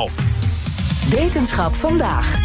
Of. Wetenschap vandaag.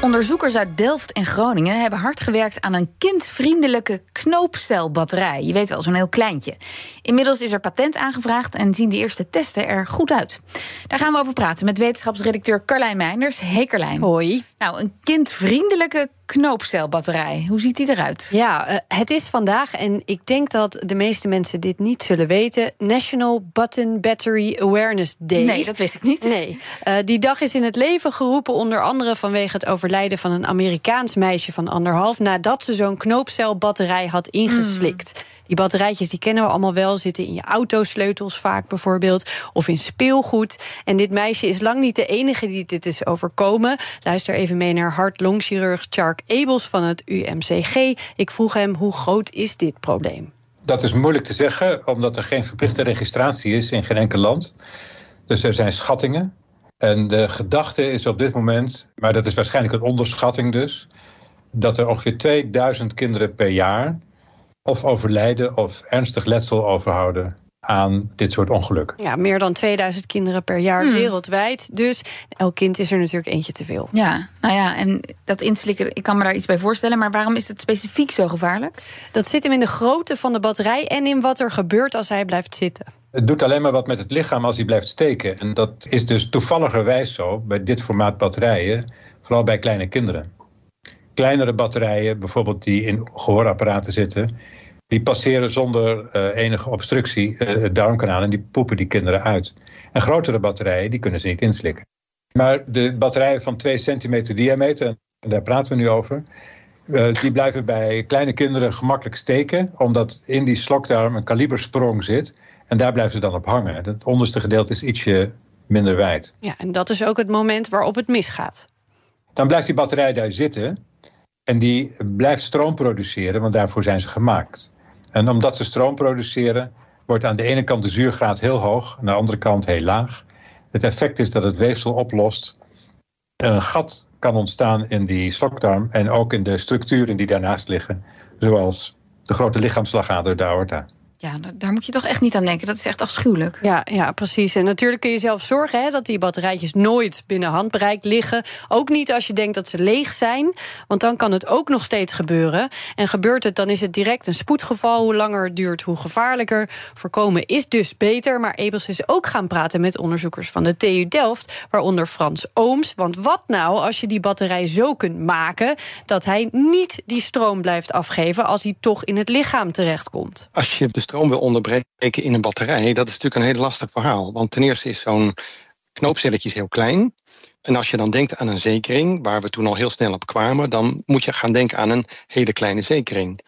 Onderzoekers uit Delft en Groningen hebben hard gewerkt aan een kindvriendelijke knoopcelbatterij. Je weet wel, zo'n heel kleintje. Inmiddels is er patent aangevraagd en zien de eerste testen er goed uit. Daar gaan we over praten met wetenschapsredacteur Carlijn Meinders. Hey Carlijn. Hoi. Nou, een kindvriendelijke knoopcelbatterij. Hoe ziet die eruit? Ja, uh, het is vandaag, en ik denk dat de meeste mensen dit niet zullen weten, National Button Battery Awareness Day. Nee, dat wist ik niet. Nee. Uh, die dag is in het leven geroepen onder andere vanwege het overlijden van een Amerikaans meisje van anderhalf nadat ze zo'n knoopcelbatterij had ingeslikt. Mm. Die batterijtjes die kennen we allemaal wel, zitten in je autosleutels vaak bijvoorbeeld, of in speelgoed. En dit meisje is lang niet de enige die dit is overkomen. Luister even mee naar hart-longchirurg Chark Ebels van het UMCG. Ik vroeg hem hoe groot is dit probleem? Dat is moeilijk te zeggen, omdat er geen verplichte registratie is in geen enkel land. Dus er zijn schattingen. En de gedachte is op dit moment, maar dat is waarschijnlijk een onderschatting dus, dat er ongeveer 2000 kinderen per jaar of overlijden of ernstig letsel overhouden aan dit soort ongelukken. Ja, meer dan 2000 kinderen per jaar hmm. wereldwijd. Dus elk kind is er natuurlijk eentje te veel. Ja, nou ja, en dat inslikken, ik kan me daar iets bij voorstellen. Maar waarom is het specifiek zo gevaarlijk? Dat zit hem in de grootte van de batterij en in wat er gebeurt als hij blijft zitten. Het doet alleen maar wat met het lichaam als hij blijft steken. En dat is dus toevalligerwijs zo bij dit formaat batterijen, vooral bij kleine kinderen kleinere batterijen, bijvoorbeeld die in gehoorapparaten zitten, die passeren zonder uh, enige obstructie uh, het darmkanaal en die poepen die kinderen uit. En grotere batterijen, die kunnen ze niet inslikken. Maar de batterijen van 2 centimeter diameter, en daar praten we nu over, uh, die blijven bij kleine kinderen gemakkelijk steken, omdat in die slokdarm een kalibersprong zit. En daar blijven ze dan op hangen. Het onderste gedeelte is ietsje minder wijd. Ja, en dat is ook het moment waarop het misgaat. Dan blijft die batterij daar zitten. En die blijft stroom produceren, want daarvoor zijn ze gemaakt. En omdat ze stroom produceren, wordt aan de ene kant de zuurgraad heel hoog, aan de andere kant heel laag. Het effect is dat het weefsel oplost. En een gat kan ontstaan in die slokdarm en ook in de structuren die daarnaast liggen, zoals de grote lichaamslagader, de aorta. Ja, daar moet je toch echt niet aan denken. Dat is echt afschuwelijk. Ja, ja precies. En natuurlijk kun je zelf zorgen hè, dat die batterijtjes nooit binnen handbereik liggen. Ook niet als je denkt dat ze leeg zijn. Want dan kan het ook nog steeds gebeuren. En gebeurt het, dan is het direct een spoedgeval. Hoe langer het duurt, hoe gevaarlijker. Voorkomen is dus beter. Maar Ebels is ook gaan praten met onderzoekers van de TU Delft. Waaronder Frans Ooms. Want wat nou als je die batterij zo kunt maken... dat hij niet die stroom blijft afgeven... als hij toch in het lichaam terechtkomt? Als je de stroom wil onderbreken in een batterij, dat is natuurlijk een heel lastig verhaal. Want ten eerste is zo'n knoopcelletje heel klein. En als je dan denkt aan een zekering, waar we toen al heel snel op kwamen, dan moet je gaan denken aan een hele kleine zekering.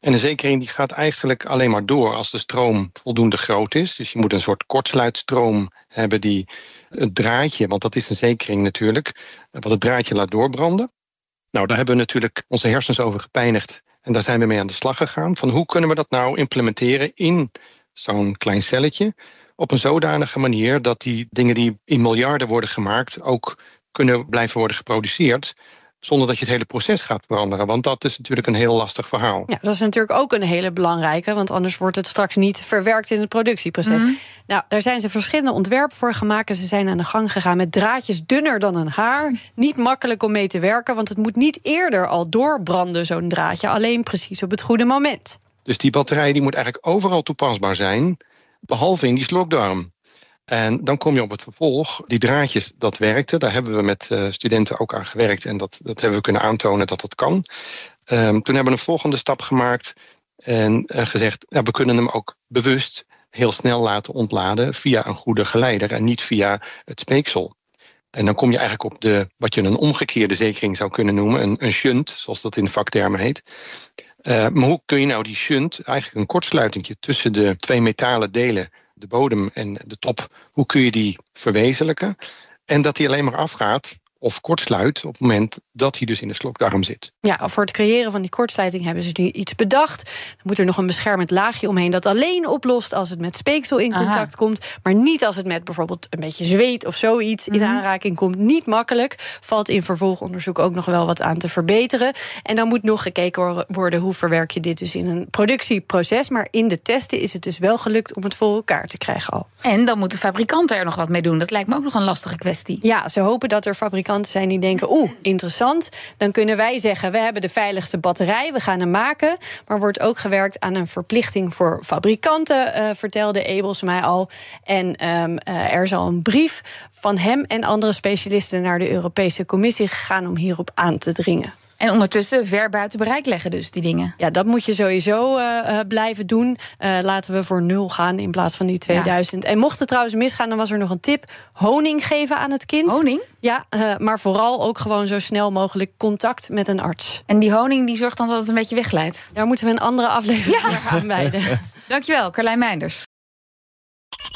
En een zekering die gaat eigenlijk alleen maar door als de stroom voldoende groot is. Dus je moet een soort kortsluitstroom hebben die het draadje, want dat is een zekering natuurlijk, wat het draadje laat doorbranden. Nou, daar hebben we natuurlijk onze hersens over gepijnigd en daar zijn we mee aan de slag gegaan. Van hoe kunnen we dat nou implementeren in zo'n klein celletje? Op een zodanige manier dat die dingen die in miljarden worden gemaakt ook kunnen blijven worden geproduceerd zonder dat je het hele proces gaat veranderen. Want dat is natuurlijk een heel lastig verhaal. Ja, dat is natuurlijk ook een hele belangrijke, want anders wordt het straks niet verwerkt in het productieproces. Mhm. Nou, daar zijn ze verschillende ontwerpen voor gemaakt. En ze zijn aan de gang gegaan met draadjes dunner dan een haar. Niet makkelijk om mee te werken, want het moet niet eerder al doorbranden, zo'n draadje, alleen precies op het goede moment. Dus die batterij die moet eigenlijk overal toepasbaar zijn, behalve in die slokdarm. En dan kom je op het vervolg. Die draadjes, dat werkte. Daar hebben we met uh, studenten ook aan gewerkt. En dat, dat hebben we kunnen aantonen dat dat kan. Um, toen hebben we een volgende stap gemaakt. En uh, gezegd, nou, we kunnen hem ook bewust heel snel laten ontladen via een goede geleider en niet via het speeksel. En dan kom je eigenlijk op de, wat je een omgekeerde zekering zou kunnen noemen, een, een shunt, zoals dat in de vaktermen heet. Uh, maar hoe kun je nou die shunt, eigenlijk een kortsluiting tussen de twee metalen delen de bodem en de top, hoe kun je die verwezenlijken? En dat die alleen maar afgaat of kortsluit op het moment dat hij dus in de slokdarm zit. Ja, voor het creëren van die kortsluiting hebben ze nu iets bedacht. Dan moet er nog een beschermend laagje omheen dat alleen oplost als het met speeksel in contact komt, maar niet als het met bijvoorbeeld een beetje zweet of zoiets in mhm. aanraking komt. Niet makkelijk. Valt in vervolgonderzoek ook nog wel wat aan te verbeteren. En dan moet nog gekeken worden hoe verwerk je dit dus in een productieproces. Maar in de testen is het dus wel gelukt om het voor elkaar te krijgen al. En dan moeten fabrikanten er nog wat mee doen. Dat lijkt me ook nog een lastige kwestie. Ja, ze hopen dat er fabrikanten zijn die denken: oeh, interessant. Dan kunnen wij zeggen: we hebben de veiligste batterij, we gaan hem maken. Maar wordt ook gewerkt aan een verplichting voor fabrikanten, uh, vertelde Ebels mij al. En um, uh, er zal een brief van hem en andere specialisten naar de Europese Commissie gegaan om hierop aan te dringen. En ondertussen ver buiten bereik leggen dus, die dingen. Ja, dat moet je sowieso uh, blijven doen. Uh, laten we voor nul gaan in plaats van die 2000. En mocht het trouwens misgaan, dan was er nog een tip. Honing geven aan het kind. Honing? Ja, uh, maar vooral ook gewoon zo snel mogelijk contact met een arts. En die honing die zorgt dan dat het een beetje wegleidt? Daar moeten we een andere aflevering ja. aan wijden. Dankjewel, Carlijn Meinders.